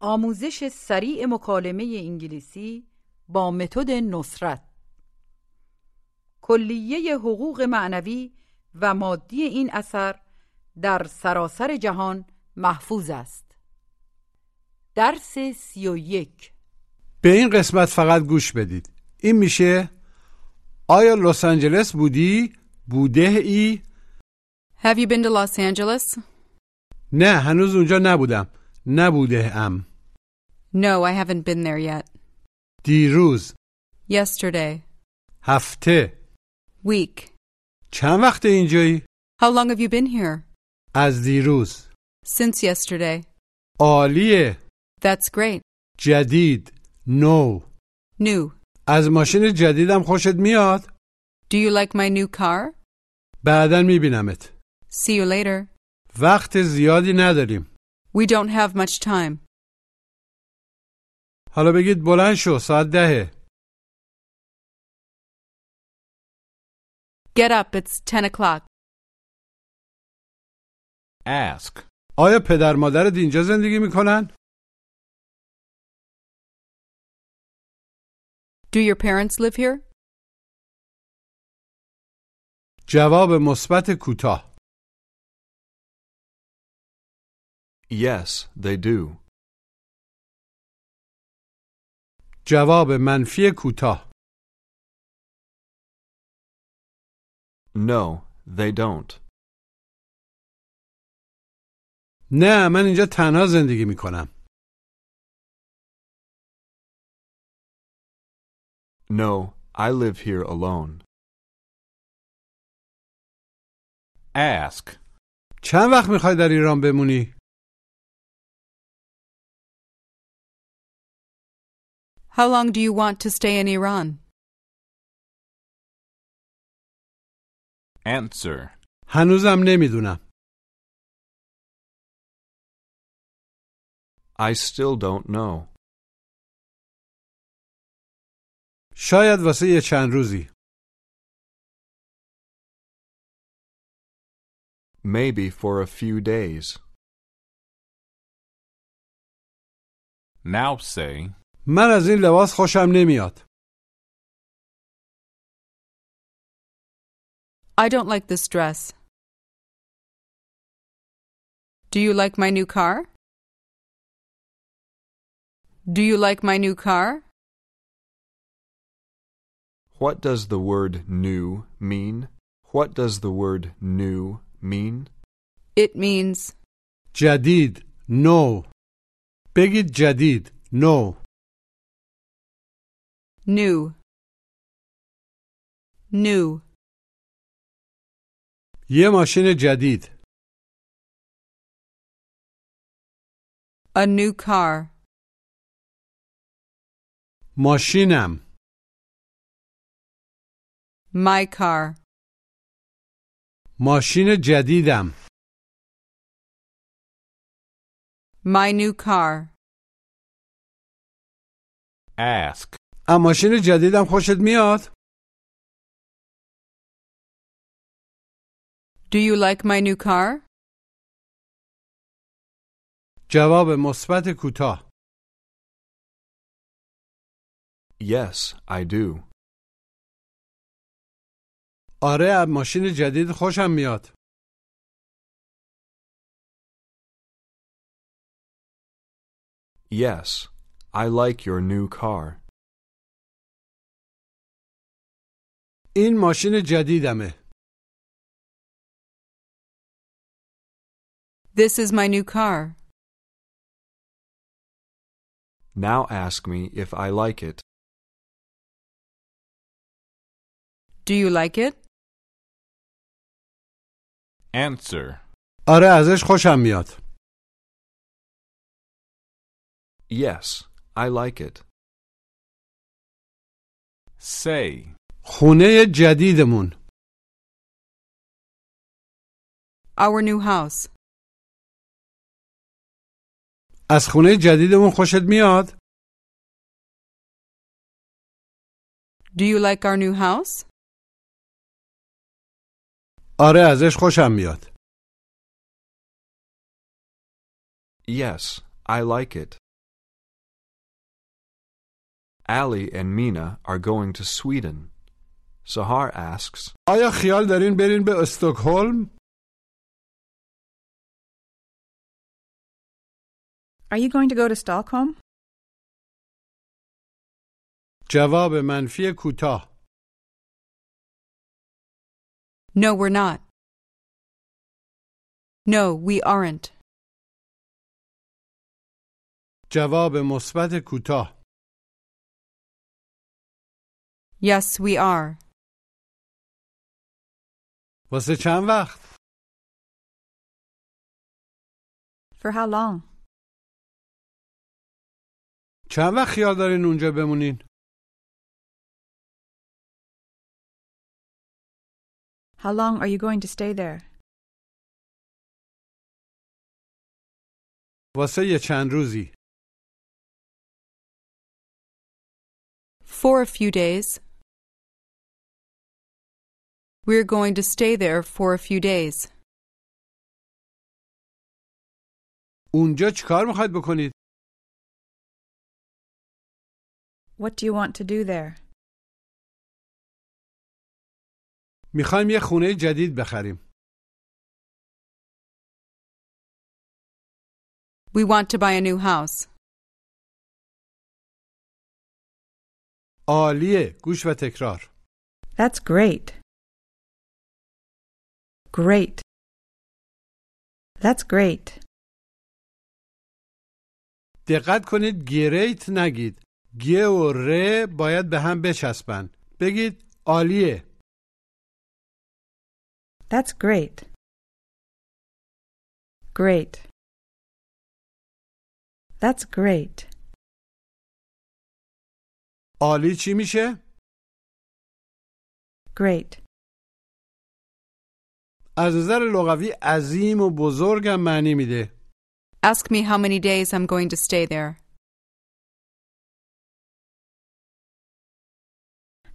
آموزش سریع مکالمه انگلیسی با متد نصرت کلیه حقوق معنوی و مادی این اثر در سراسر جهان محفوظ است درس سی و یک به این قسمت فقط گوش بدید این میشه آیا لس آنجلس بودی؟ بوده ای؟ Have you been to Los Angeles? نه هنوز اونجا نبودم نبوده ام No, I haven't been there yet. دیروز Yesterday. هفته Week. چند وقت اینجایی؟ How long have you been here? از دیروز Since yesterday. عالیه That's great. جدید نو New. از ماشین جدیدم خوشت میاد؟ Do you like my new car? بعدا میبینمت See you later. وقت زیادی نداریم We don't have much time. حالا بگید بلند شو ساعت دهه Get up, it's 10 o'clock. Ask. آیا پدر مادرت اینجا زندگی می‌کنن؟ Do your parents live here? جواب مثبت کوتاه Yes, they do. جواب منفی کوتاه No, they don't. نه من اینجا تنها زندگی می‌کنم No, I live here alone. Ask. چند وقت می‌خوای در ایران بمونی؟ How long do you want to stay in Iran? Answer. هنوزم نمیدونم I still don't know. شاید واسه یه چند روزی Maybe for a few days. Now say, من از این لباس خوشم نمیاد I don't like this dress. Do you like my new car? Do you like my new car? what does the word new mean? What does the word new mean? It means جدید نو بگید جدید نو new. New. یه ماشین جدید A new car. ماشینم My car. ماشین جدیدم My new car. Ask. از ماشین جدیدم خوشت میاد؟ Do you like my new car? جواب مثبت کوتاه. Yes, I do. آره ماشین جدید خوشم میاد. Yes, I like your new car. این ماشین جدیدمه This is my new car. Now ask me if I like it. Do you like it? Answer. آره ازش خوشم میاد Yes, I like it. Say. خونه جدیدمون Our new house. از خونه جدیدمون خوشت میاد Do you like our new house? آره ازش خوشم میاد Yes, I like it. Ali and Mina are going to Sweden. Sahar asks, آیا خیال دارین برین به استکهلم Are you going to go to Stockholm? جواب منفی کوتاه No, we're not. No, we aren't. جواب مثبت کوتاه Yes, we are. واسه چند وقت For how long? چند وقت خیال دارین اونجا بمونین How long are you going to stay there? واسه یه چند روزی For a few days. We're going to stay there for a few days. اونجا چیکار میخواید بکنید What do you want to do there? میخوایم یه خونه جدید بخریم We want to buy a new house. عالیه گوش و تکرار That's great. Great. That's great. دقت کنید گریت نگید گ و ر باید به هم بچسبن بگید عالیه That's great. Great. That's great. عالی چی میشه؟ Great. از نظر لغوی عظیم و بزرگم معنی میده Ask me how many days I'm going to stay there.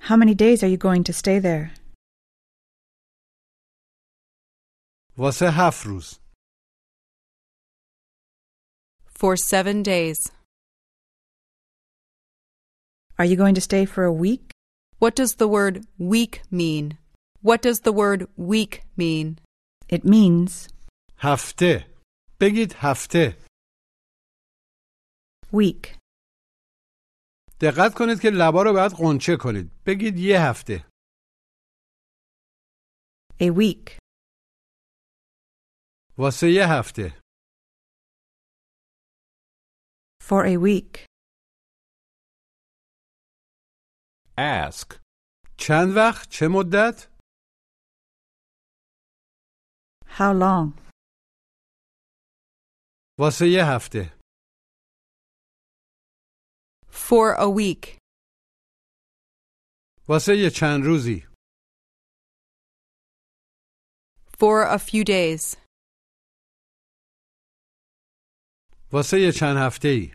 How many days are you going to stay there? واسه هفت روز For seven days. Are you going to stay for a week? What does the word week mean? What does the word week mean? It means هفته بگید هفته week. دقت کنید که لبا رو باید قنچه کنید بگید یه هفته A week. واسه یه هفته For a week. Ask. چند وقت چه مدت How long? واسه یه هفته For a week. واسه یه چند روزی For a few days. واسه یه چند هفته ای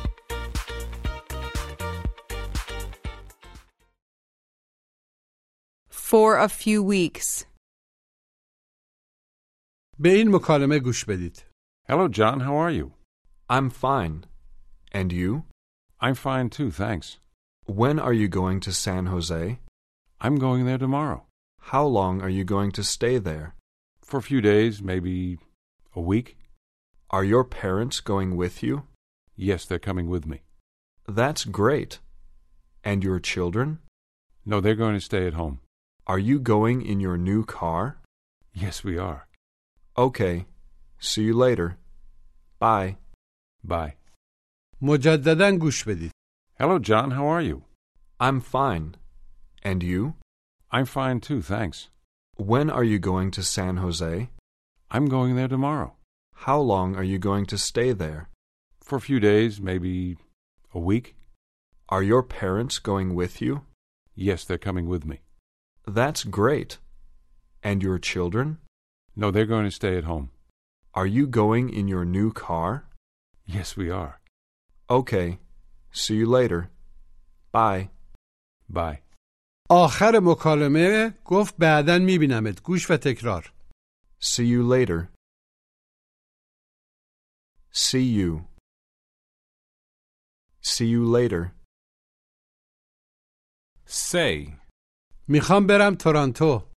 For a few weeks. به این مکالمه گوش بدید. Hello, John. How are you? I'm fine. And you? I'm fine too, thanks. When are you going to San Jose? I'm going there tomorrow. How long are you going to stay there? For a few days, maybe a week. Are your parents going with you? Yes, they're coming with me. That's great. And your children? No, they're going to stay at home. Are you going in your new car? Yes, we are. Okay. See you later. Bye. Bye. مجددا گوش بدید. Hello, John. How are you? I'm fine. And you? I'm fine too, thanks. When are you going to San Jose? I'm going there tomorrow. How long are you going to stay there? For a few days, maybe a week. Are your parents going with you? Yes, they're coming with me. That's great. And your children? No, they're going to stay at home. Are you going in your new car? Yes, we are. Okay. See you later. Bye. Bye. آخر مکالمه گفت بعدا میبینمت. گوش و تکرار. See you later. See you. See you later. Say. میخوام برم تورنتو.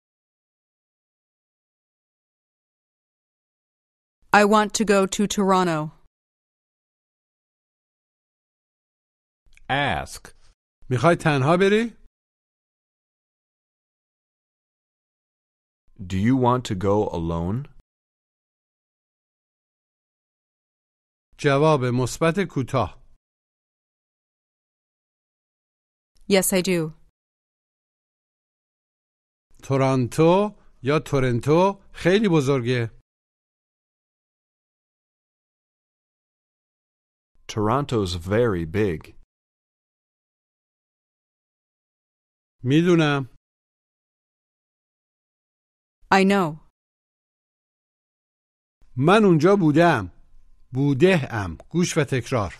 I want to go to Toronto. Ask. میخوای تنها بری؟ Do you want to go alone? جواب مثبت کوتاه. Yes, I do. تورنتو یا تورنتو خیلی بزرگه. Toronto's very big. می‌دونم. I know. من اونجا بودم. بوده ام. گوش و تکرار.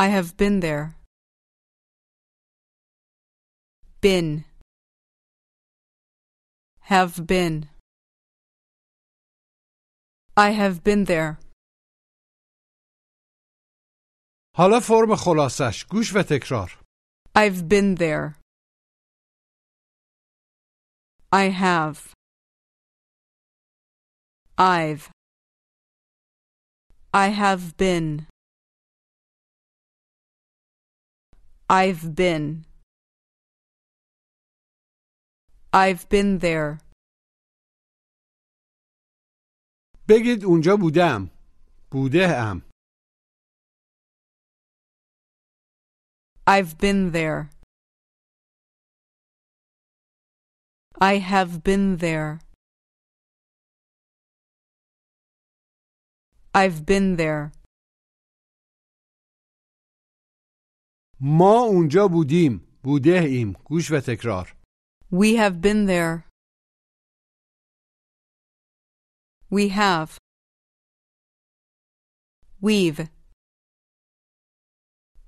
I have been there. Been. Have been. I have been there. حالا فرم خلاصش. گوش و تکرار. I've been there. I have. I've. I have been. I've been. I've been there. بگید اونجا بودم. بوده ام. I've been there. I have been there. I've been there. ما اونجا بودیم. بوده ایم. گوش و تکرار. We have been there. We have. We've.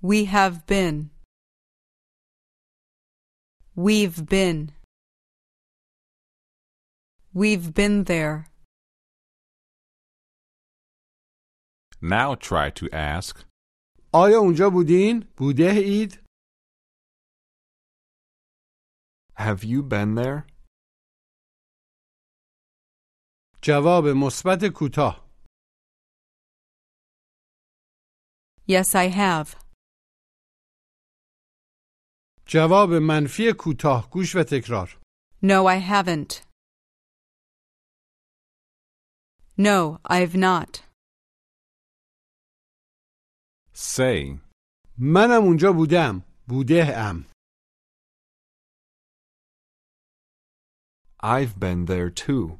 We have been. We've been. We've been there. Now try to ask. آیا اونجا بودین؟ بوده اید؟ Have you been there? جواب مثبت کوتاه. Yes, I have. جواب منفی کوتاه. گوش و تکرار. No, I haven't. No, I've not. Say. منم اونجا بودم بوده ام I've been there too.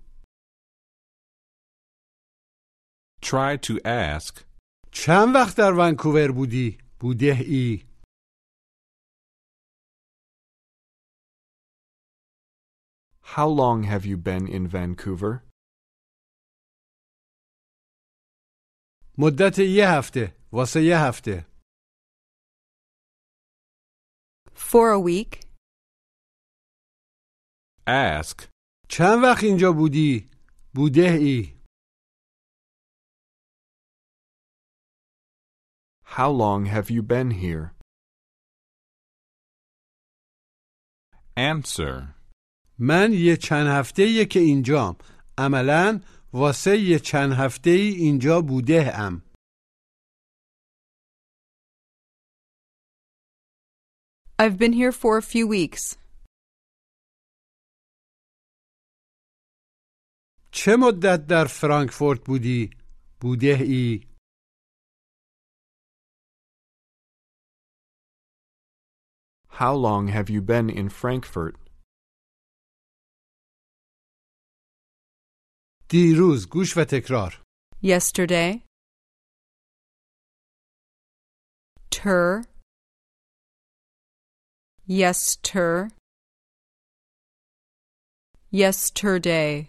Try to ask. چند وقت در ونکوور بودی بوده ای How long have you been in Vancouver? مدت یه هفته واسه یه هفته For a week. Ask. چند وقت اینجا بودی بوده ای How long have you been here? Answer. من یه چند هفته که اینجام عملا واسه یه چند هفته ای اینجا بوده ام I've been here for a few weeks. چه مدت در فرانکفورت بودی بوده ای How long have you been in Frankfurt? دیروز گوش و تکرار Yesterday. Ter. Yester. Yesterday.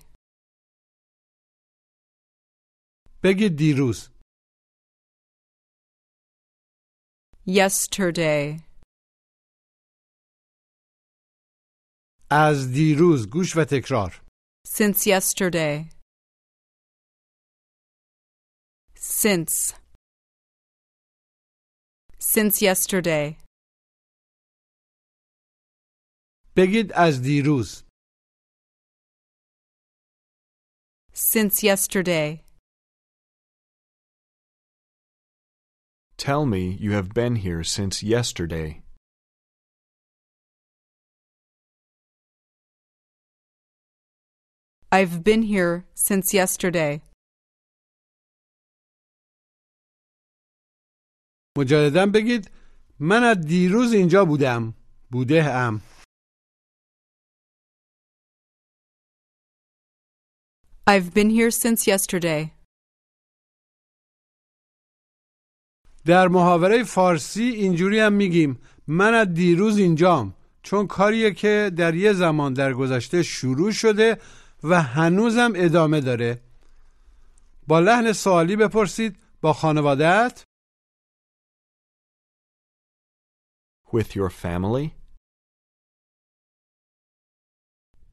بگید دیروز Yesterday. از دیروز گوش و تکرار Since yesterday. Since. Since yesterday. بگید از دیروز Since yesterday. Tell me you have been here since yesterday. I've been here since yesterday. مجددا بگید من از دیروز اینجا بودم بوده ام I've been here since yesterday. در محاوره فارسی اینجوری هم میگیم من از دیروز اینجام. چون کاریه که در یه زمان در گذشته شروع شده و هنوزم ادامه داره. با لحن سوالی بپرسید با خانوادت With your family?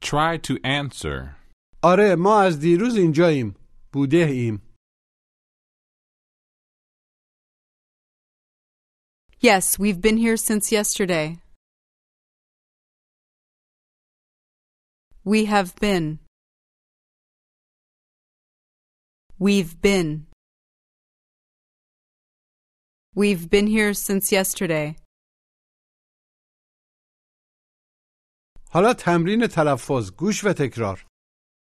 Try to answer. آره ما از دیروز اینجاییم. بوده ایم. Yes, we've been here since yesterday. We have been. We've been. We've been here since yesterday. حالا تمرین تلفظ گوش و تکرار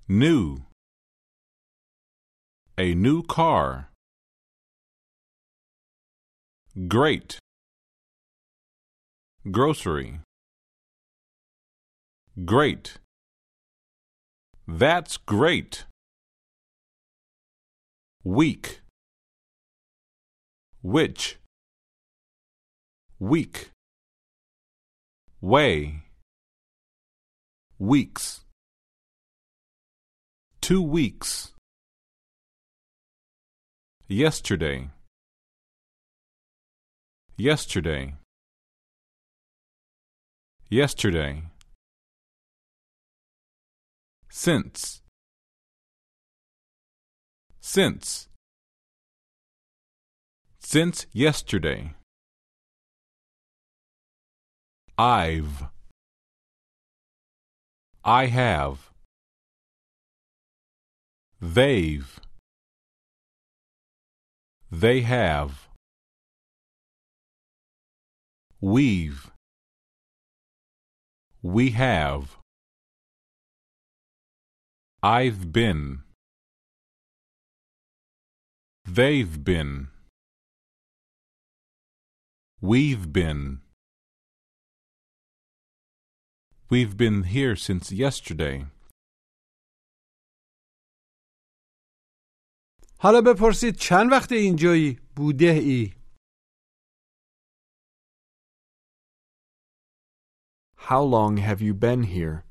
New. A new car. Great. Grocery. Great. That's great. Week. Which. Week. Way. Weeks. Two weeks. Yesterday. Yesterday. Yesterday. Since. Since. Since yesterday. I've. I have. They've. They have. We've. We have. I've been. They've been. We've been. We've been here since yesterday. حالا بپرسید چند وقت اینجایی بوده ای How long have you been here?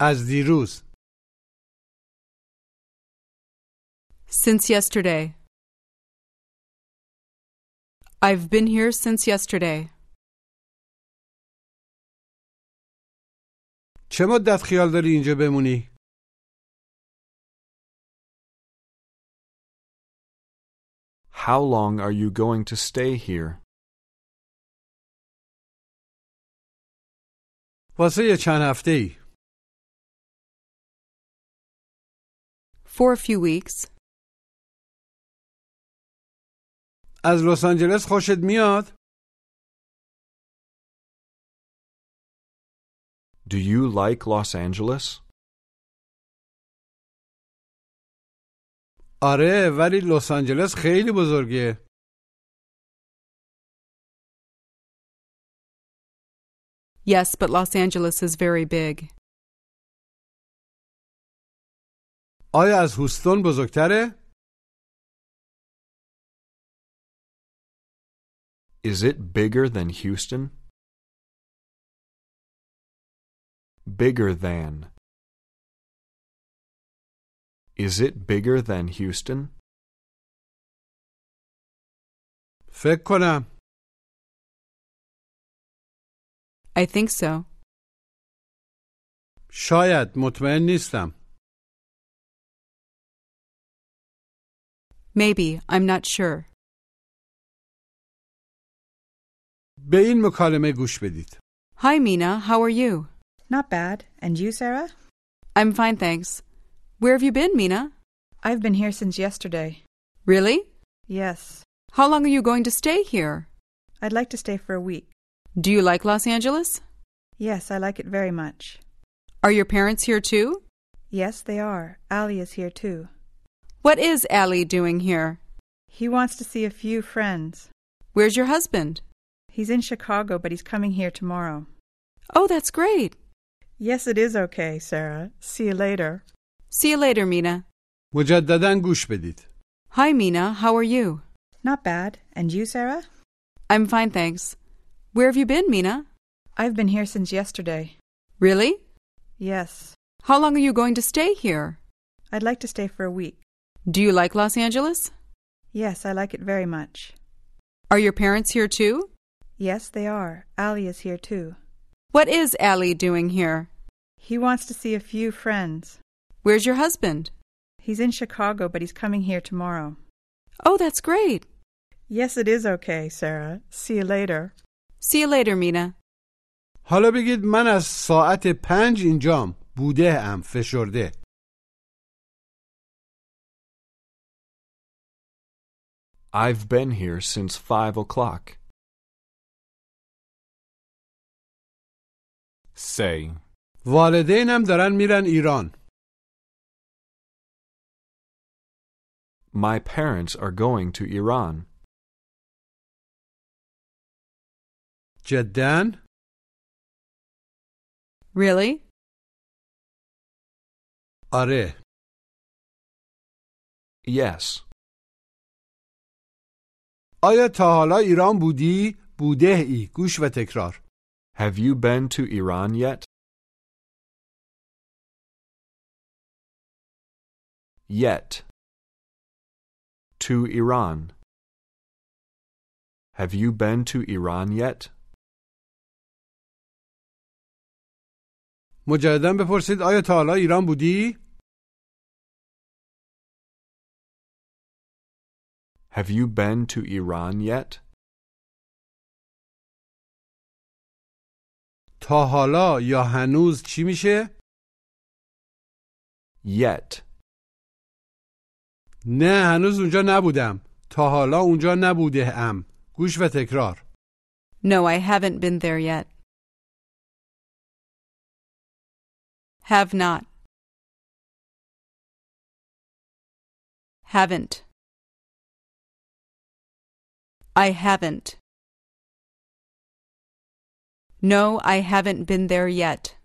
از دیروز Since yesterday. I've been here since yesterday. چه مدت خیال داری اینجا بمونی How long are you going to stay here? واسه یه چند هفته ای For a few weeks. از لس آنجلس خوشت میاد Do you like Los Angeles? آره ولی لس آنجلس خیلی بزرگه Yes, but Los Angeles is very big. آیا از هوستون بزرگتره Is it bigger than Houston? Bigger than. Is it bigger than Houston? فکر کنم I think so. شاید مطمئن نیستم Maybe. I'm not sure. به این مکالمه گوش بدید Hi, Mina. How are you? Not bad. And you, Sarah? I'm fine, thanks. Where have you been, Mina? I've been here since yesterday. Really? Yes. How long are you going to stay here? I'd like to stay for a week. Do you like Los Angeles? Yes, I like it very much. Are your parents here too? Yes, they are. Allie is here too. What is Allie doing here? He wants to see a few friends. Where's your husband? He's in Chicago, but he's coming here tomorrow. Oh, that's great. Yes, it is okay, Sarah. See you later. See you later, Mina. مجددا گوش بدید Hi, Mina. How are you? Not bad. And you, Sarah? I'm fine, thanks. Where have you been, Mina? I've been here since yesterday. Really? Yes. How long are you going to stay here? I'd like to stay for a week. Do you like Los Angeles? Yes, I like it very much. Are your parents here too? Yes, they are. Ali is here too. What is Ali doing here? He wants to see a few friends. Where's your husband? He's in Chicago, but he's coming here tomorrow. Oh, that's great. Yes, it is okay, Sarah. See you later. See you later, Mina. حالا بگید من از ساعت پنج اینجام بوده ام فشرده I've been here since five o'clock. Say. والدینم دارن میرن ایران My parents are going to Iran. جدا Really? آره Yes. آیا تا حالا ایران بودی؟ بوده ای گوش و تکرار Have you been to Iran yet? Yet. To Iran. Have you been to Iran yet? مجددا بپرسید آیا تا حالا ایران بودی؟ Have you been to Iran yet? تا حالا یا هنوز چی میشه؟ Yet. نه هنوز اونجا نبودم تا حالا اونجا نبوده ام گوش و تکرار No, I haven't been there yet. Have not. Haven't. I haven't. No, I haven't been there yet.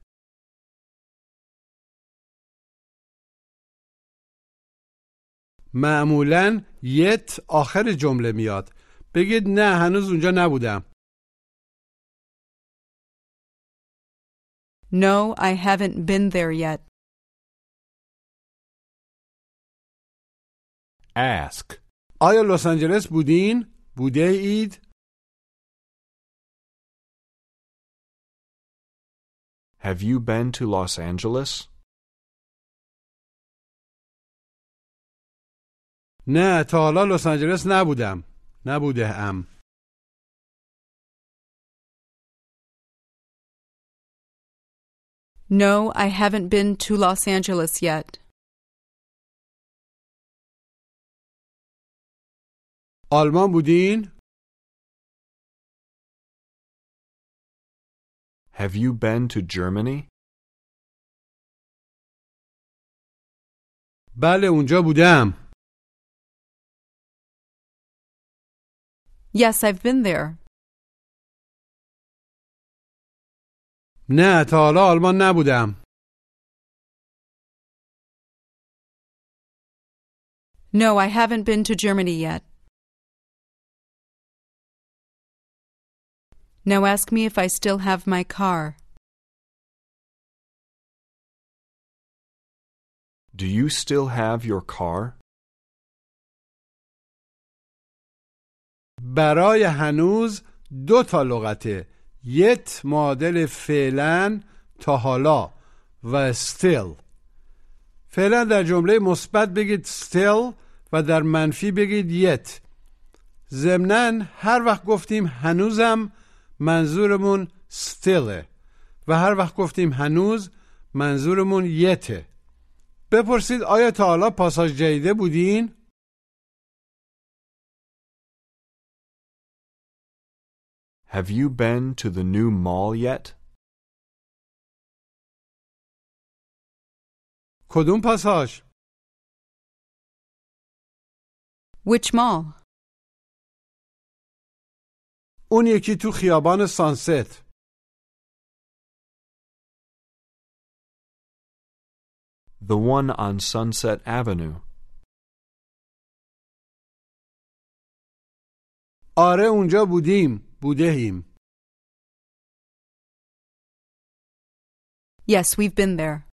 معمولا یت آخر جمله میاد بگید نه هنوز اونجا نبودم No, I haven't been there yet. Ask. آیا لس آنجلس بودین؟ بوده اید؟ Have you been to Los Angeles? نه تا حالا لس آنجلس نبودم نبوده ام No, I haven't been to Los Angeles yet. آلمان بودین؟ Have you been to Germany? بله اونجا بودم Yes, I've been there. نه تا حالا آلمان نبودم No, I haven't been to Germany yet. Now ask me if I still have my car. Do you still have your car? برای هنوز دو تا لغته یت معادل فعلا تا حالا و still. فعلا در جمله مثبت بگید still و در منفی بگید yet ضمنا هر وقت گفتیم هنوزم منظورمون stillه و هر وقت گفتیم هنوز منظورمون یته. بپرسید آیا تا حالا پاساژ جدیده بودین؟ Have you been to the new mall yet? کدوم پاساژ؟ Which mall? اون یکی تو خیابان سانست The one on Sunset Avenue. آره اونجا بودیم بودهیم Yes, we've been there.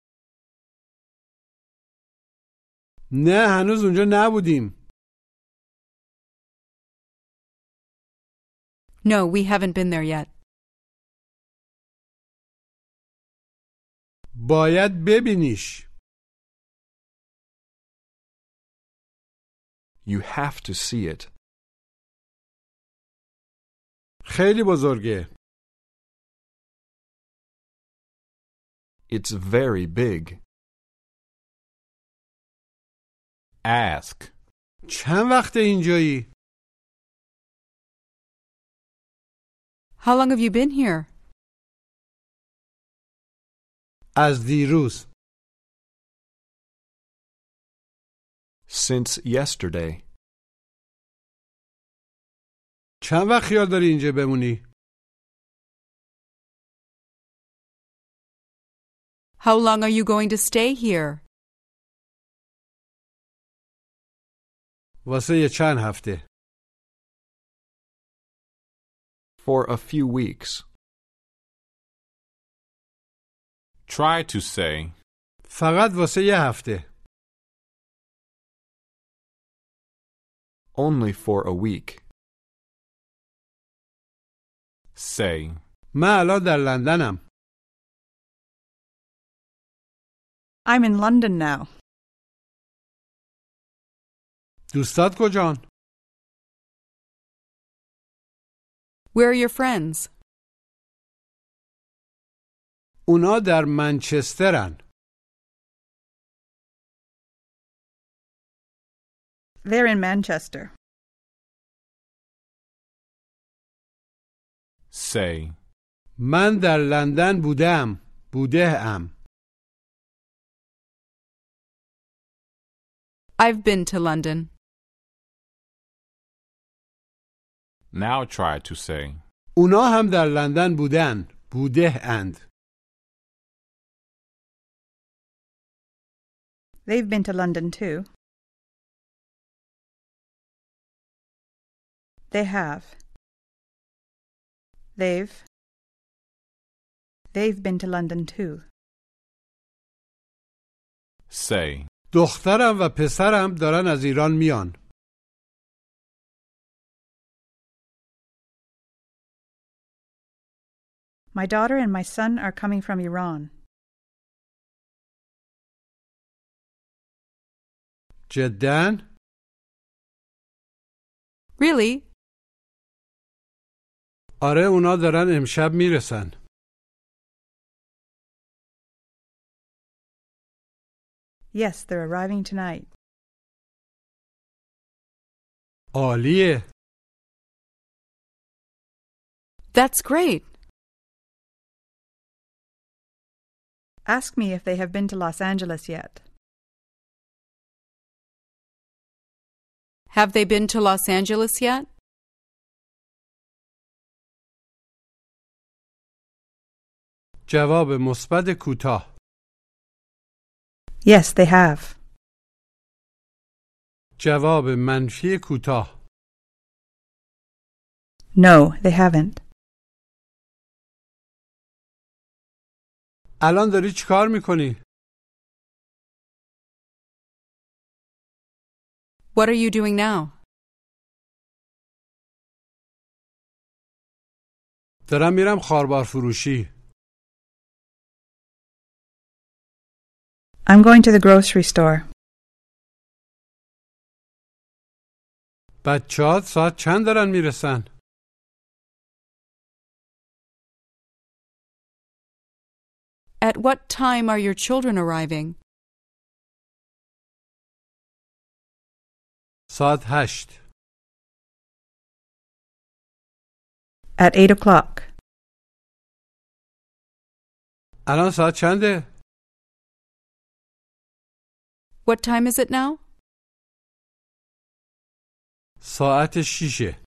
نه هنوز اونجا نبودیم No, we haven't been there yet. باید ببینیش You have to see it. خیلی بزرگه It's very big. Ask. چند وقت اینجایی؟ How long have you been here? از دیروز Since yesterday. چند وقت خیال داری اینجا بمونی؟ How long are you going to stay here? واسه یه چند هفته For a few weeks. Try to say. فقط واسه یه هفته Only for a week. Say. من الان در لندنم I'm in London now. دوستات کجان؟ Where are your friends? اونا در منچسترن They're in Manchester. Say. من در لندن بودم بوده ام I've been to London. Now try to say, اونا هم در لندن بودن بوده اند They've been to London too. They have. They've. They've been to London too. say, دخترم و پسرم دارن از ایران میان My daughter and my son are coming from Iran. جدا Really? آره اونا دارن امشب میرسن Yes, they're arriving tonight. عالیه That's great. Ask me if they have been to Los Angeles yet. Have they been to Los Angeles yet? جواب مثبت کوتاه Yes, they have. جواب منفی کوتاه No, they haven't. الان داری چیکار می‌کنی؟ What are you doing now? دارم میرم خاربار فروشی I'm going to the grocery store. بچهات ساعت چند دارن میرسن؟ At what time are your children arriving? ساعت هشت At eight o'clock. الان ساعت چنده؟ What time is it now? ساعت شیشه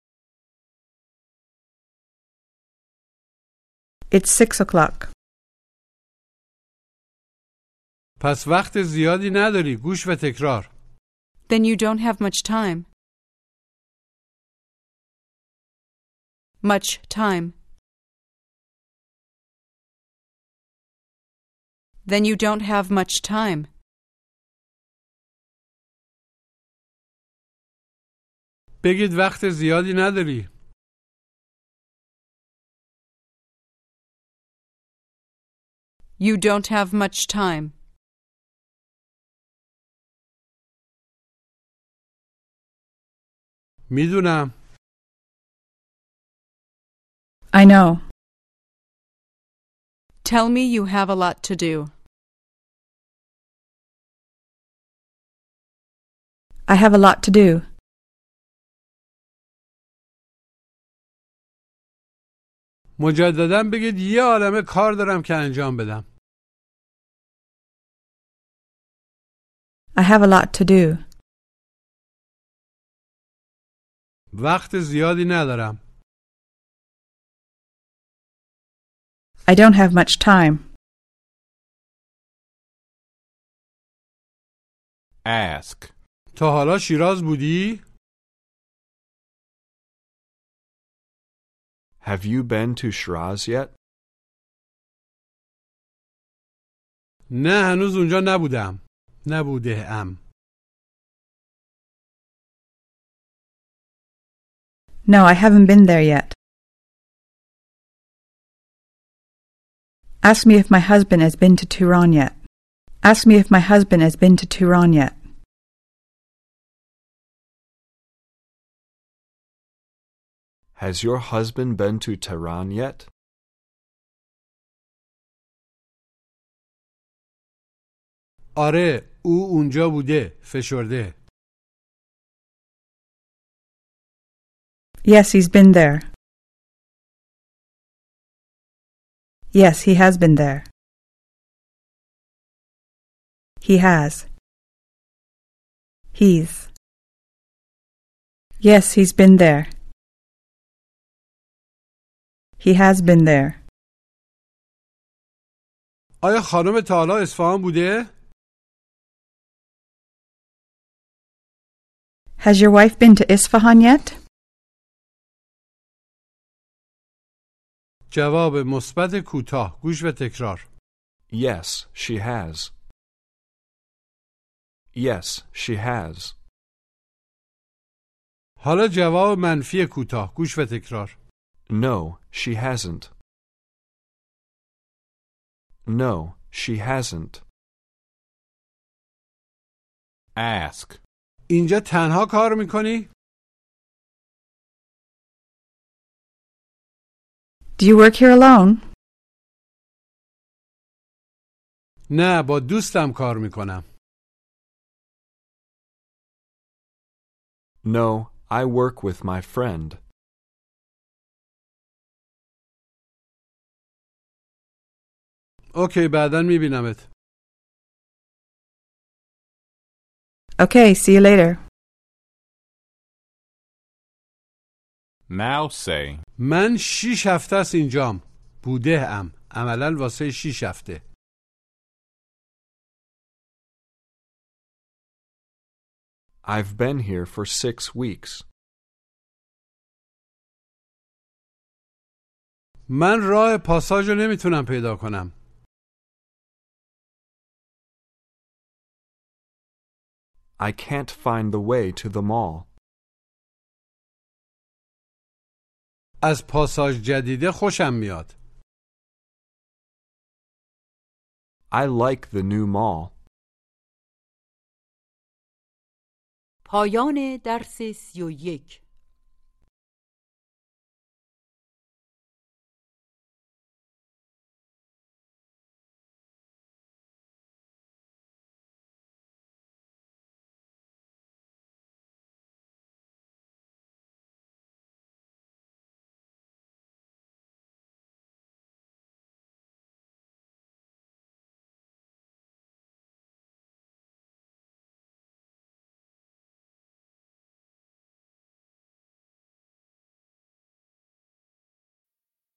It's six o'clock. پس وقت زیادی نداری گوش و تکرار Then you don't have much time. Much time. Then you don't have much time. بگید وقت زیادی نداری You don't have much time. میدونم I know. Tell me you have a lot to do. I have a lot to do. مجددا بگید یه عالمه کار دارم که انجام بدم I have a lot to do. وقت زیادی ندارم I don't have much time. ask, تا حالا شیراز بودی؟ Have you been to Shiraz yet? نه هنوز اونجا نبودم نبوده ام No, I haven't been there yet. Ask me if my husband has been to Tehran yet. Ask me if my husband has been to Tehran yet. Has your husband been to Tehran yet? آره او اونجا بوده فشرده Yes, he's been there. Yes, he has been there. He has. He's. Yes, he's been there. He has been there. آیا خانم تا حالا اصفهان بوده؟ Has your wife been to Isfahan yet? جواب مثبت کوتاه گوش و تکرار Yes, she has. Yes, she has. حالا جواب منفی کوتاه گوش و تکرار No, she hasn't. No, she hasn't. Ask. اینجا تنها کار میکنی؟ Do you work here alone? نه با دوستم کار میکنم No, I work with my friend. اوکی بعدا میبینمت. Okay, see you later. Now say, من شیش هفته است اینجام. بوده ام. عملا واسه شیش هفته. I've been here for six weeks. من راه پاساژ رو نمی‌تونم پیدا کنم. I can't find the way to the mall. از پاساژ جدیده خوشم میاد I like the new mall. پایان درس سی و یک